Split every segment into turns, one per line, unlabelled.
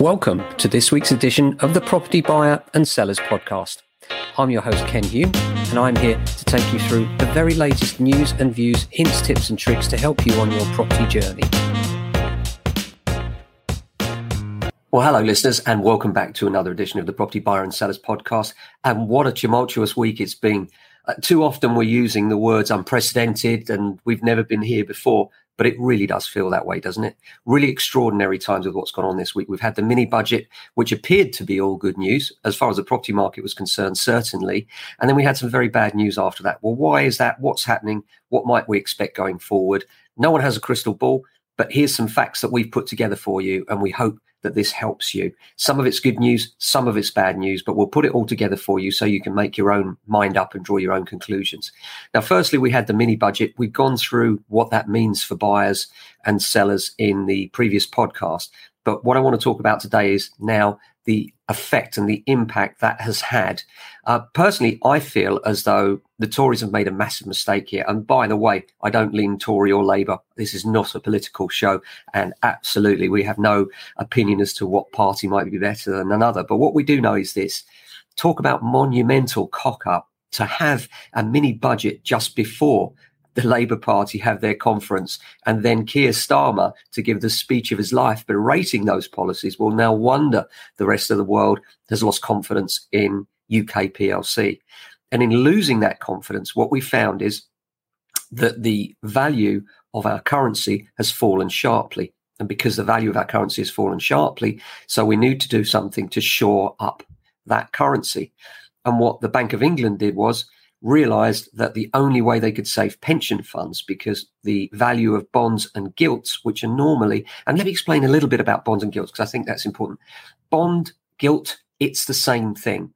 Welcome to this week's edition of the Property Buyer and Sellers Podcast. I'm your host, Ken Hume, and I'm here to take you through the very latest news and views, hints, tips, and tricks to help you on your property journey. Well, hello, listeners, and welcome back to another edition of the Property Buyer and Sellers Podcast. And what a tumultuous week it's been. Uh, too often we're using the words unprecedented and we've never been here before but it really does feel that way, doesn't it? Really extraordinary times with what's gone on this week. We've had the mini budget, which appeared to be all good news as far as the property market was concerned, certainly. And then we had some very bad news after that. Well, why is that? What's happening? What might we expect going forward? No one has a crystal ball, but here's some facts that we've put together for you, and we hope that this helps you. Some of it's good news, some of it's bad news, but we'll put it all together for you so you can make your own mind up and draw your own conclusions. Now, firstly, we had the mini budget. We've gone through what that means for buyers and sellers in the previous podcast. But what I want to talk about today is now the effect and the impact that has had. Uh, personally, I feel as though the Tories have made a massive mistake here. And by the way, I don't lean Tory or Labour. This is not a political show. And absolutely, we have no opinion as to what party might be better than another. But what we do know is this talk about monumental cock up to have a mini budget just before the Labour Party have their conference, and then Keir Starmer to give the speech of his life berating those policies will now wonder the rest of the world has lost confidence in UK PLC. And in losing that confidence, what we found is that the value of our currency has fallen sharply. And because the value of our currency has fallen sharply, so we need to do something to shore up that currency. And what the Bank of England did was realized that the only way they could save pension funds because the value of bonds and gilts, which are normally, and let me explain a little bit about bonds and gilts because I think that's important. Bond, gilt, it's the same thing.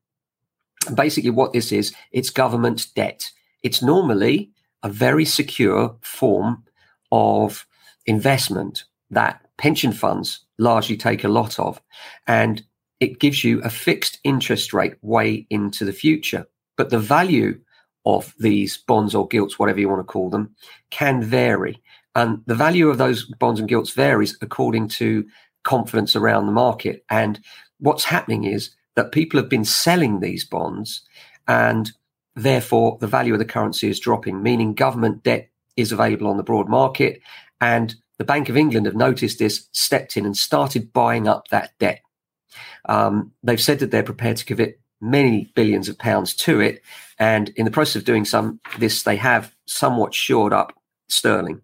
Basically, what this is, it's government debt. It's normally a very secure form of investment that pension funds largely take a lot of. And it gives you a fixed interest rate way into the future. But the value of these bonds or gilts, whatever you want to call them, can vary. And the value of those bonds and gilts varies according to confidence around the market. And what's happening is that people have been selling these bonds and therefore the value of the currency is dropping, meaning government debt is available on the broad market. And the Bank of England have noticed this, stepped in and started buying up that debt. Um, they've said that they're prepared to give it many billions of pounds to it. And in the process of doing some this, they have somewhat shored up sterling.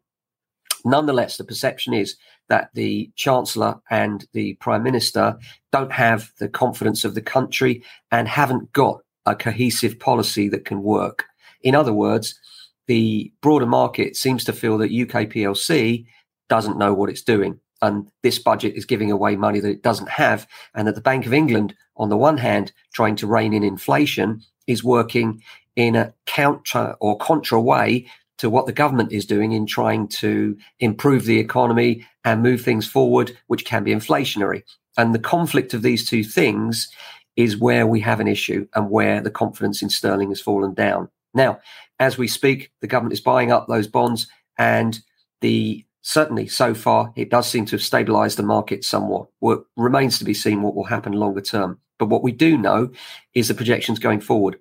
Nonetheless, the perception is that the Chancellor and the Prime Minister don't have the confidence of the country and haven't got a cohesive policy that can work. In other words, the broader market seems to feel that UK PLC doesn't know what it's doing and this budget is giving away money that it doesn't have, and that the Bank of England, on the one hand, trying to rein in inflation, is working in a counter or contra way to what the government is doing in trying to improve the economy and move things forward, which can be inflationary. And the conflict of these two things is where we have an issue and where the confidence in sterling has fallen down. Now, as we speak, the government is buying up those bonds and the certainly so far it does seem to have stabilized the market somewhat. What remains to be seen what will happen longer term. But what we do know is the projections going forward.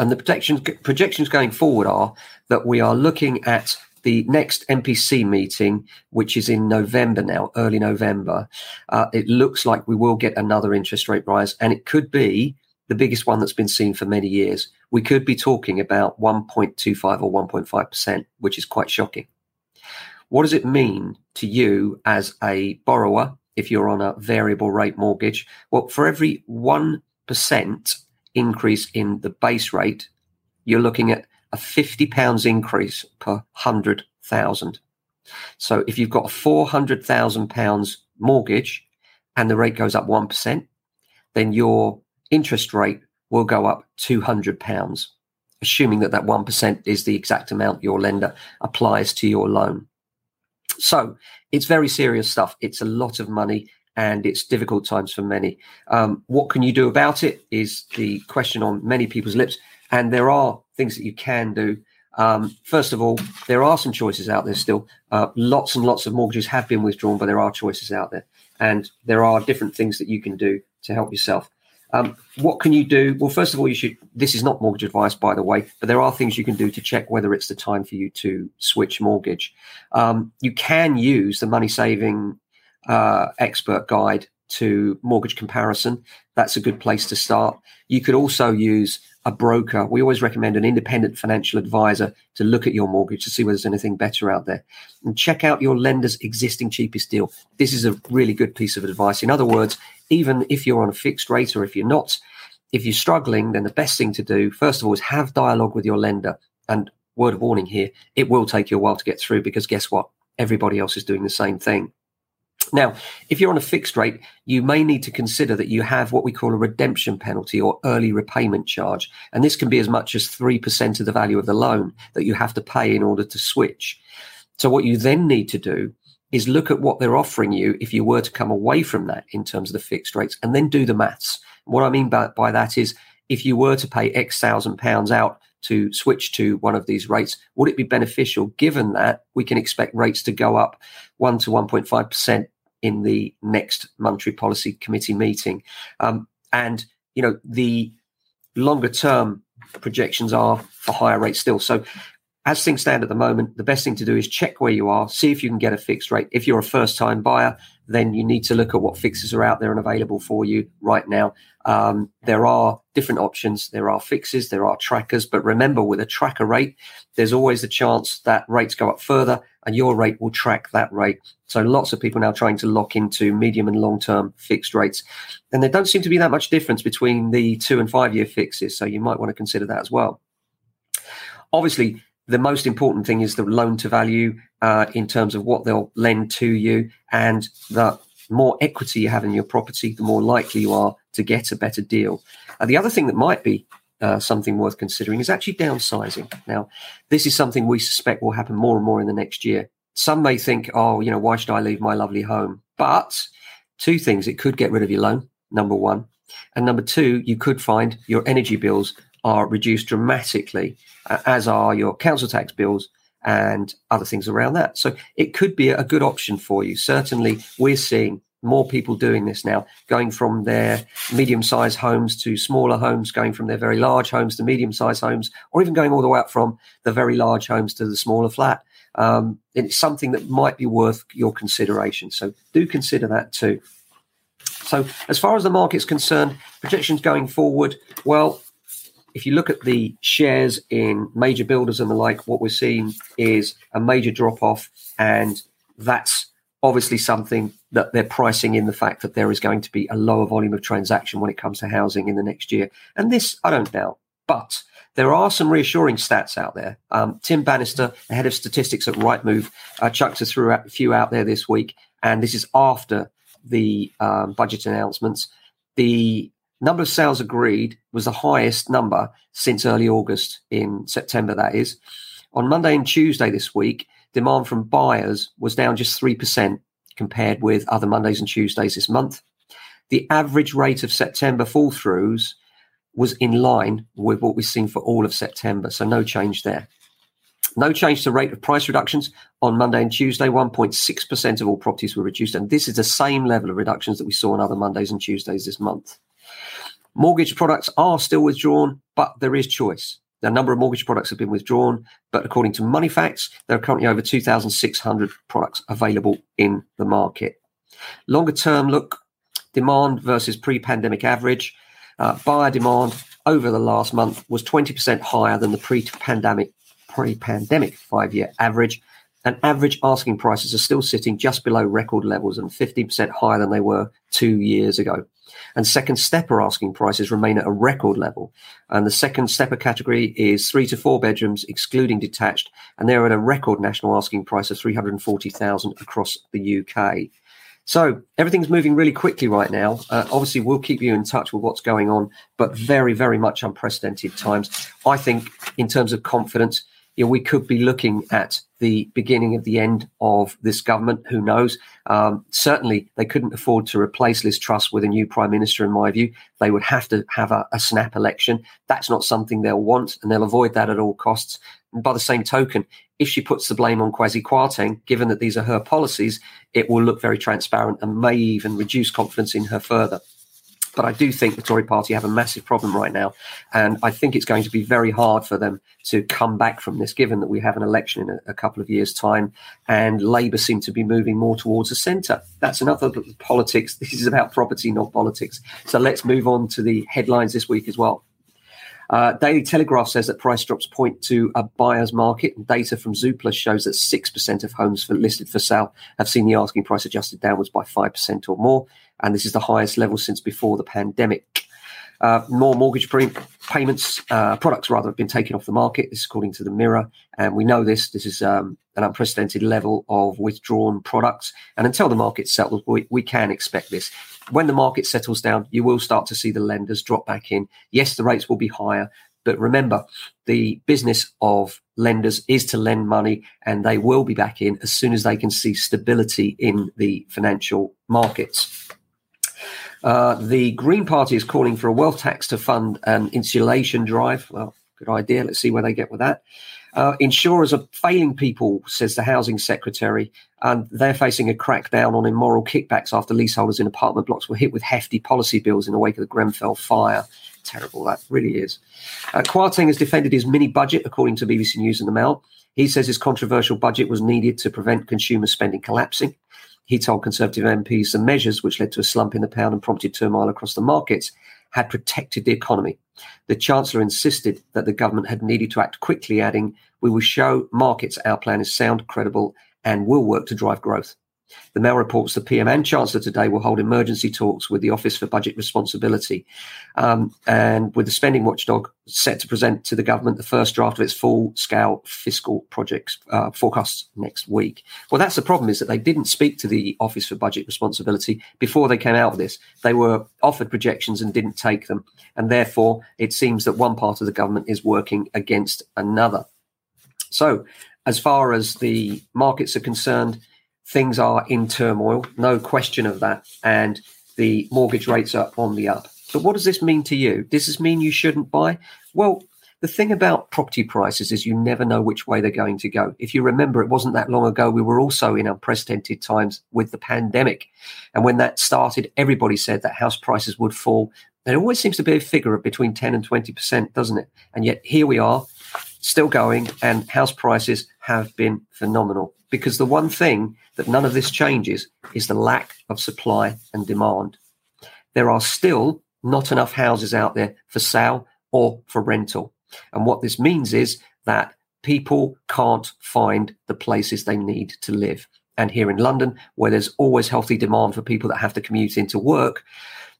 And the projections projections going forward are that we are looking at the next MPC meeting, which is in November now, early November. Uh, it looks like we will get another interest rate rise, and it could be the biggest one that's been seen for many years. We could be talking about 1.25 or 1.5%, which is quite shocking. What does it mean to you as a borrower if you're on a variable rate mortgage? Well, for every 1% increase in the base rate, you're looking at a £50 increase per 100,000. So if you've got a £400,000 mortgage and the rate goes up 1%, then your interest rate will go up £200, assuming that that 1% is the exact amount your lender applies to your loan. So it's very serious stuff. It's a lot of money and it's difficult times for many. Um, what can you do about it is the question on many people's lips. And there are things that you can do. Um, first of all, there are some choices out there still. Uh, lots and lots of mortgages have been withdrawn, but there are choices out there. and there are different things that you can do to help yourself. Um, what can you do? Well, first of all, you should. This is not mortgage advice, by the way, but there are things you can do to check whether it's the time for you to switch mortgage. Um, you can use the money saving uh, expert guide to mortgage comparison. That's a good place to start. You could also use a broker. We always recommend an independent financial advisor to look at your mortgage to see whether there's anything better out there. And check out your lender's existing cheapest deal. This is a really good piece of advice. In other words, even if you're on a fixed rate or if you're not, if you're struggling, then the best thing to do, first of all, is have dialogue with your lender. And word of warning here, it will take you a while to get through because guess what? Everybody else is doing the same thing. Now, if you're on a fixed rate, you may need to consider that you have what we call a redemption penalty or early repayment charge. And this can be as much as 3% of the value of the loan that you have to pay in order to switch. So, what you then need to do is look at what they're offering you if you were to come away from that in terms of the fixed rates and then do the maths. What I mean by, by that is if you were to pay X thousand pounds out to switch to one of these rates, would it be beneficial given that we can expect rates to go up 1 to 1.5% in the next monetary policy committee meeting. Um, and you know the longer term projections are for higher rates still. So as things stand at the moment, the best thing to do is check where you are, see if you can get a fixed rate. If you're a first time buyer, then you need to look at what fixes are out there and available for you right now. Um, there are different options. There are fixes, there are trackers. But remember, with a tracker rate, there's always a chance that rates go up further and your rate will track that rate. So lots of people now trying to lock into medium and long term fixed rates. And there don't seem to be that much difference between the two and five year fixes. So you might want to consider that as well. Obviously, the most important thing is the loan to value uh, in terms of what they'll lend to you. And the more equity you have in your property, the more likely you are to get a better deal. Uh, the other thing that might be uh, something worth considering is actually downsizing. Now, this is something we suspect will happen more and more in the next year. Some may think, oh, you know, why should I leave my lovely home? But two things it could get rid of your loan, number one. And number two, you could find your energy bills are reduced dramatically, uh, as are your council tax bills and other things around that. So it could be a good option for you. Certainly, we're seeing more people doing this now, going from their medium sized homes to smaller homes, going from their very large homes to medium sized homes, or even going all the way up from the very large homes to the smaller flat. Um, it's something that might be worth your consideration. So do consider that too. So, as far as the market's concerned, projections going forward, well, if you look at the shares in major builders and the like, what we're seeing is a major drop off, and that's obviously something that they're pricing in the fact that there is going to be a lower volume of transaction when it comes to housing in the next year. And this, I don't doubt. But there are some reassuring stats out there. Um, Tim Bannister, the head of statistics at Rightmove, uh, chucked us through a few out there this week. And this is after the um, budget announcements. The number of sales agreed was the highest number since early August in September, that is. On Monday and Tuesday this week, demand from buyers was down just 3% compared with other Mondays and Tuesdays this month. The average rate of September fall throughs was in line with what we've seen for all of September, so no change there. No change to rate of price reductions on Monday and Tuesday. 1.6% of all properties were reduced, and this is the same level of reductions that we saw on other Mondays and Tuesdays this month. Mortgage products are still withdrawn, but there is choice. A number of mortgage products have been withdrawn, but according to Moneyfacts, there are currently over 2,600 products available in the market. Longer term look, demand versus pre pandemic average. Uh, buyer demand over the last month was 20% higher than the pre pandemic pre pandemic five year average. And average asking prices are still sitting just below record levels and 15% higher than they were two years ago. And second stepper asking prices remain at a record level. And the second stepper category is three to four bedrooms, excluding detached, and they're at a record national asking price of 340,000 across the UK. So everything's moving really quickly right now. Uh, obviously, we'll keep you in touch with what's going on, but very, very much unprecedented times. I think, in terms of confidence, you know, we could be looking at the beginning of the end of this government. Who knows? Um, certainly, they couldn't afford to replace Liz Truss with a new prime minister. In my view, they would have to have a, a snap election. That's not something they'll want, and they'll avoid that at all costs. And by the same token, if she puts the blame on Kwasi Kwarteng, given that these are her policies, it will look very transparent and may even reduce confidence in her further. But I do think the Tory party have a massive problem right now. And I think it's going to be very hard for them to come back from this, given that we have an election in a, a couple of years' time and Labour seem to be moving more towards the centre. That's another politics. This is about property, not politics. So let's move on to the headlines this week as well. Uh, Daily Telegraph says that price drops point to a buyer's market. And data from Zoopla shows that 6% of homes for, listed for sale have seen the asking price adjusted downwards by 5% or more. And this is the highest level since before the pandemic. Uh, more mortgage pre- payments, uh, products rather, have been taken off the market. This is according to the Mirror. And we know this. This is um, an unprecedented level of withdrawn products. And until the market settles, we, we can expect this when the market settles down, you will start to see the lenders drop back in. Yes, the rates will be higher, but remember, the business of lenders is to lend money and they will be back in as soon as they can see stability in the financial markets. Uh, the Green Party is calling for a wealth tax to fund an insulation drive. Well, good idea. Let's see where they get with that. Uh, insurers are failing people, says the housing secretary, and they're facing a crackdown on immoral kickbacks after leaseholders in apartment blocks were hit with hefty policy bills in the wake of the Grenfell fire. Terrible, that really is. Uh, Kwarteng has defended his mini budget, according to BBC News and the Mail. He says his controversial budget was needed to prevent consumer spending collapsing. He told Conservative MPs the measures which led to a slump in the pound and prompted turmoil across the markets had protected the economy. The Chancellor insisted that the government had needed to act quickly, adding, We will show markets our plan is sound, credible, and will work to drive growth. The Mail reports the PM and Chancellor today will hold emergency talks with the Office for Budget Responsibility um, and with the spending watchdog set to present to the government the first draft of its full scale fiscal projects uh, forecasts next week. Well, that's the problem is that they didn't speak to the Office for Budget Responsibility before they came out with this. They were offered projections and didn't take them. And therefore, it seems that one part of the government is working against another. So, as far as the markets are concerned, things are in turmoil, no question of that, and the mortgage rates are on the up. But what does this mean to you? Does this mean you shouldn't buy? Well, the thing about property prices is you never know which way they're going to go. If you remember, it wasn't that long ago, we were also in unprecedented times with the pandemic. And when that started, everybody said that house prices would fall. There always seems to be a figure of between 10 and 20%, doesn't it? And yet here we are, still going, and house prices have been phenomenal. Because the one thing that none of this changes is the lack of supply and demand. There are still not enough houses out there for sale or for rental. And what this means is that people can't find the places they need to live. And here in London, where there's always healthy demand for people that have to commute into work,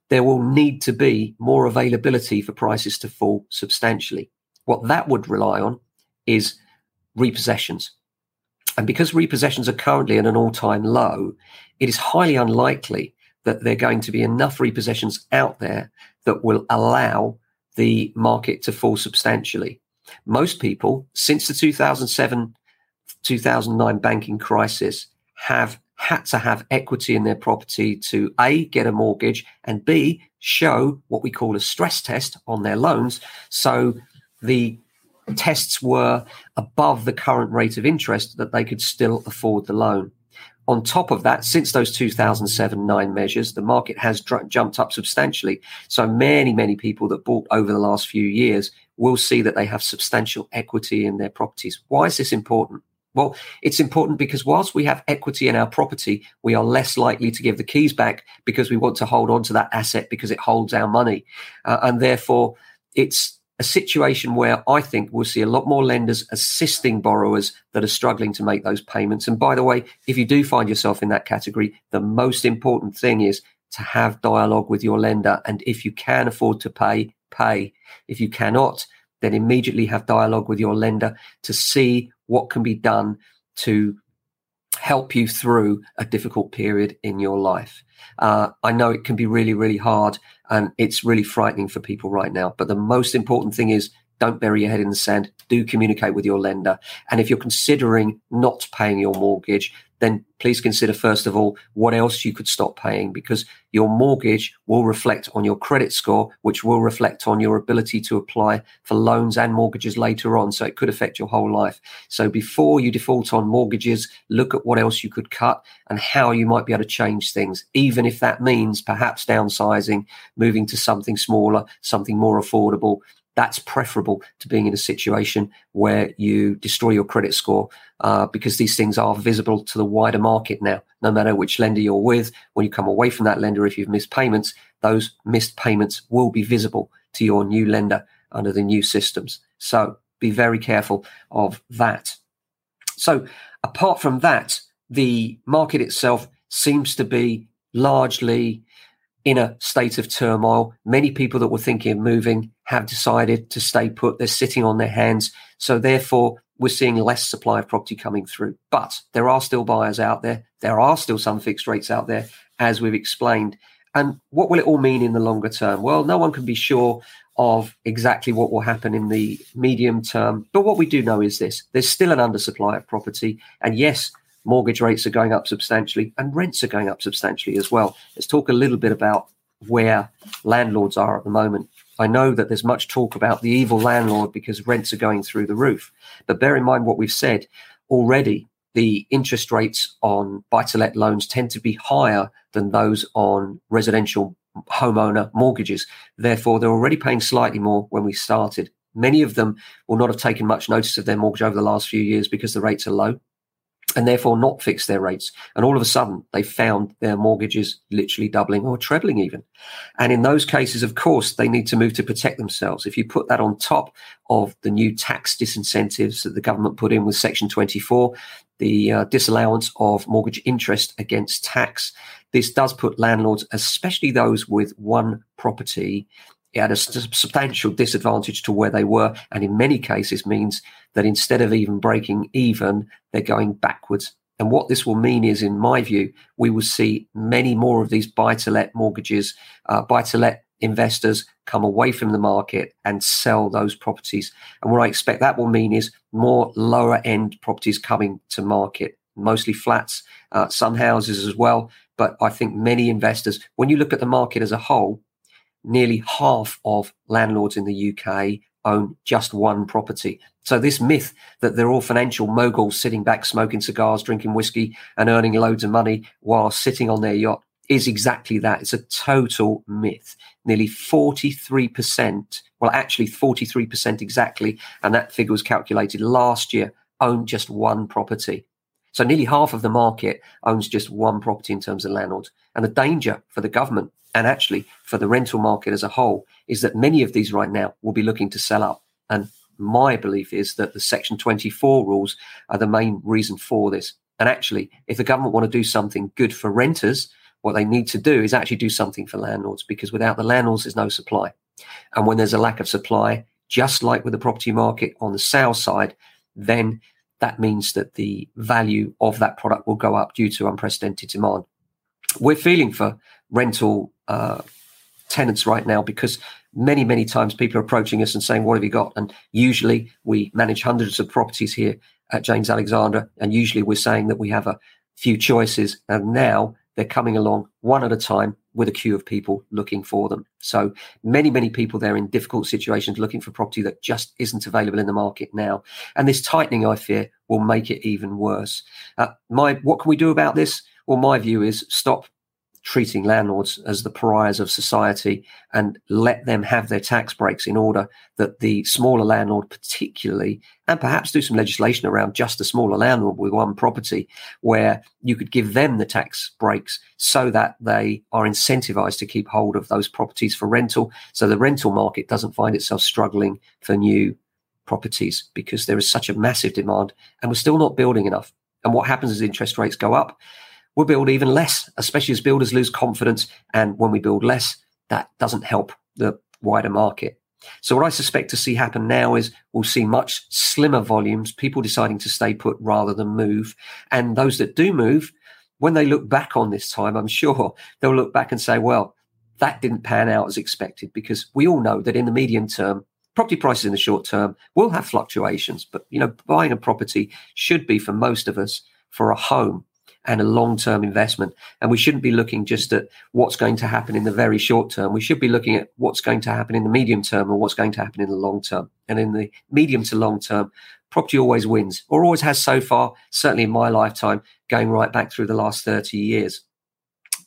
there will need to be more availability for prices to fall substantially. What that would rely on is repossessions. And because repossessions are currently at an all time low, it is highly unlikely that there are going to be enough repossessions out there that will allow the market to fall substantially. Most people, since the 2007 2009 banking crisis, have had to have equity in their property to A, get a mortgage, and B, show what we call a stress test on their loans. So the tests were above the current rate of interest that they could still afford the loan. On top of that, since those 2007 9 measures, the market has dr- jumped up substantially. So many, many people that bought over the last few years will see that they have substantial equity in their properties. Why is this important? Well, it's important because whilst we have equity in our property, we are less likely to give the keys back because we want to hold on to that asset because it holds our money. Uh, and therefore, it's a situation where I think we'll see a lot more lenders assisting borrowers that are struggling to make those payments. And by the way, if you do find yourself in that category, the most important thing is to have dialogue with your lender. And if you can afford to pay, pay. If you cannot, then immediately have dialogue with your lender to see what can be done to help you through a difficult period in your life. Uh, I know it can be really, really hard and it's really frightening for people right now. But the most important thing is don't bury your head in the sand. Do communicate with your lender. And if you're considering not paying your mortgage, then please consider first of all what else you could stop paying because your mortgage will reflect on your credit score, which will reflect on your ability to apply for loans and mortgages later on. So it could affect your whole life. So before you default on mortgages, look at what else you could cut and how you might be able to change things, even if that means perhaps downsizing, moving to something smaller, something more affordable, that's preferable to being in a situation where you destroy your credit score uh, because these things are visible to the wider market now. No matter which lender you're with, when you come away from that lender, if you've missed payments, those missed payments will be visible to your new lender under the new systems. So be very careful of that. So apart from that, the market itself seems to be largely in a state of turmoil. Many people that were thinking of moving have decided to stay put. They're sitting on their hands. So therefore, we're seeing less supply of property coming through. But there are still buyers out there. There are still some fixed rates out there, as we've explained. And what will it all mean in the longer term? Well, no one can be sure of exactly what will happen in the medium term. But what we do know is this there's still an undersupply of property. And yes, mortgage rates are going up substantially and rents are going up substantially as well. Let's talk a little bit about where landlords are at the moment. I know that there's much talk about the evil landlord because rents are going through the roof. But bear in mind what we've said already. The interest rates on buy to let loans tend to be higher than those on residential homeowner mortgages. Therefore, they're already paying slightly more when we started. Many of them will not have taken much notice of their mortgage over the last few years because the rates are low and therefore not fix their rates. And all of a sudden, they found their mortgages literally doubling or trebling even. And in those cases, of course, they need to move to protect themselves. If you put that on top of the new tax disincentives that the government put in with Section 24, the uh, disallowance of mortgage interest against tax, this does put landlords, especially those with one property, at a substantial disadvantage to where they were, and in many cases means that instead of even breaking even, they're going backwards. And what this will mean is, in my view, we will see many more of these buy to let mortgages, uh, buy to let investors come away from the market and sell those properties. And what I expect that will mean is more lower end properties coming to market, mostly flats, uh, some houses as well. But I think many investors, when you look at the market as a whole, nearly half of landlords in the UK own just one property. So this myth that they're all financial moguls sitting back, smoking cigars, drinking whiskey, and earning loads of money while sitting on their yacht is exactly that. It's a total myth. Nearly 43%, well, actually 43% exactly, and that figure was calculated last year, own just one property. So nearly half of the market owns just one property in terms of landlords. And the danger for the government and actually for the rental market as a whole is that many of these right now will be looking to sell up. And my belief is that the Section 24 rules are the main reason for this. And actually, if the government want to do something good for renters, what they need to do is actually do something for landlords because without the landlords, there's no supply. And when there's a lack of supply, just like with the property market on the sales side, then that means that the value of that product will go up due to unprecedented demand. We're feeling for rental uh, tenants right now because many, many times people are approaching us and saying, What have you got? And usually we manage hundreds of properties here at James Alexander. And usually we're saying that we have a few choices. And now they're coming along one at a time with a queue of people looking for them. So many, many people there in difficult situations looking for property that just isn't available in the market now. And this tightening, I fear, will make it even worse. Uh, my, what can we do about this? Well, my view is stop treating landlords as the pariahs of society and let them have their tax breaks in order that the smaller landlord, particularly, and perhaps do some legislation around just a smaller landlord with one property where you could give them the tax breaks so that they are incentivized to keep hold of those properties for rental. So the rental market doesn't find itself struggling for new properties because there is such a massive demand and we're still not building enough. And what happens as interest rates go up? We'll build even less, especially as builders lose confidence. And when we build less, that doesn't help the wider market. So what I suspect to see happen now is we'll see much slimmer volumes, people deciding to stay put rather than move. And those that do move, when they look back on this time, I'm sure they'll look back and say, well, that didn't pan out as expected because we all know that in the medium term, property prices in the short term will have fluctuations, but you know, buying a property should be for most of us for a home and a long-term investment. And we shouldn't be looking just at what's going to happen in the very short term. We should be looking at what's going to happen in the medium term and what's going to happen in the long term. And in the medium to long term, property always wins, or always has so far, certainly in my lifetime, going right back through the last 30 years.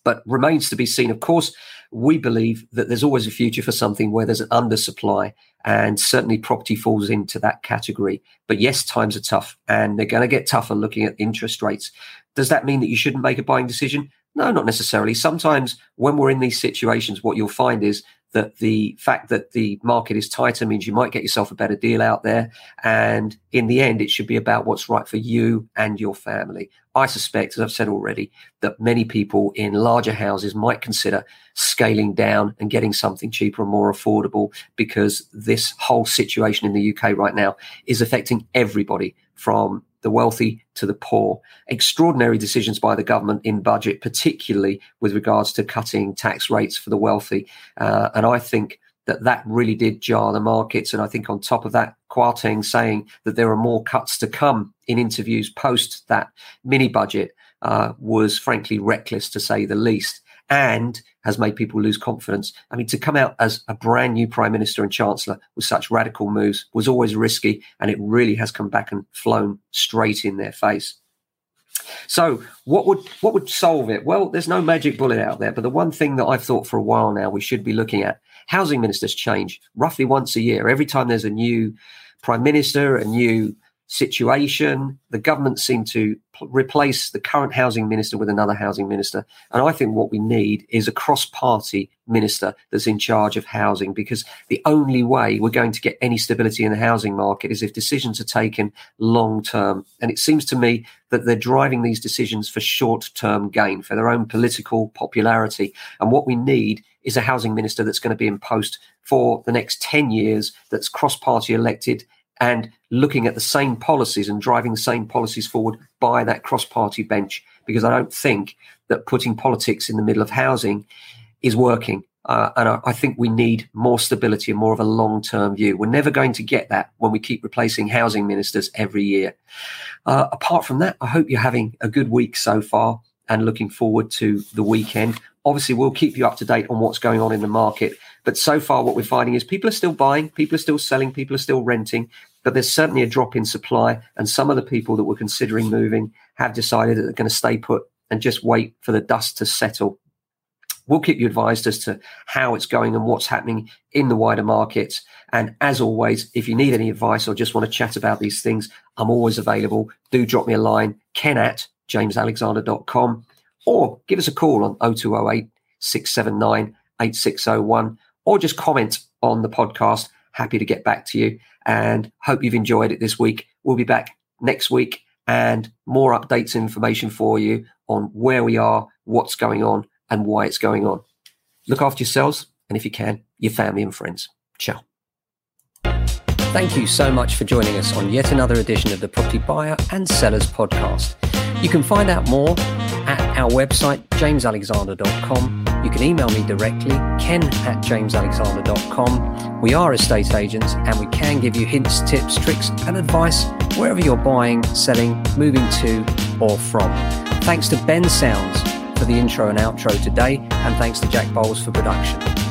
But remains to be seen. Of course, we believe that there's always a future for something where there's an undersupply and certainly property falls into that category. But yes, times are tough and they're going to get tougher looking at interest rates. Does that mean that you shouldn't make a buying decision? No, not necessarily. Sometimes when we're in these situations, what you'll find is that the fact that the market is tighter means you might get yourself a better deal out there. And in the end, it should be about what's right for you and your family. I suspect, as I've said already, that many people in larger houses might consider scaling down and getting something cheaper and more affordable because this whole situation in the UK right now is affecting everybody from the wealthy to the poor. Extraordinary decisions by the government in budget, particularly with regards to cutting tax rates for the wealthy. Uh, and I think that that really did jar the markets. And I think on top of that, Kwarteng saying that there are more cuts to come in interviews post that mini budget uh, was frankly reckless to say the least and has made people lose confidence. I mean, to come out as a brand new prime minister and chancellor with such radical moves was always risky, and it really has come back and flown straight in their face. So, what would what would solve it? Well, there's no magic bullet out there, but the one thing that I've thought for a while now we should be looking at: housing ministers change roughly once a year. Every time there's a new prime minister, a new situation. The government seemed to replace the current housing minister with another housing minister. And I think what we need is a cross party minister that's in charge of housing because the only way we're going to get any stability in the housing market is if decisions are taken long term. And it seems to me that they're driving these decisions for short term gain, for their own political popularity. And what we need is a housing minister that's going to be in post for the next 10 years, that's cross party elected and looking at the same policies and driving the same policies forward by that cross party bench. Because I don't think that putting politics in the middle of housing is working. Uh, and I, I, think we need more stability and more of a long term view. We're never going to get that when we keep replacing housing ministers every year. Uh, apart from that, I hope you're having a good week so far and looking forward to the weekend. Obviously, we'll keep you up to date on what's going on in the market. But so far, what we're finding is people are still buying, people are still selling, people are still renting but there's certainly a drop in supply. And some of the people that were considering moving have decided that they're going to stay put and just wait for the dust to settle. We'll keep you advised as to how it's going and what's happening in the wider markets. And as always, if you need any advice or just want to chat about these things, I'm always available. Do drop me a line, ken at jamesalexander.com, or give us a call on 0208 679 8601, or just comment on the podcast. Happy to get back to you and hope you've enjoyed it this week. We'll be back next week and more updates and information for you on where we are, what's going on, and why it's going on. Look after yourselves, and if you can, your family and friends. Ciao. Thank you so much for joining us on yet another edition of the Property Buyer and Sellers Podcast. You can find out more at our website, jamesalexander.com. You can email me directly, ken at jamesalexander.com. We are estate agents and we can give you hints, tips, tricks, and advice wherever you're buying, selling, moving to, or from. Thanks to Bensounds for the intro and outro today, and thanks to Jack Bowles for production.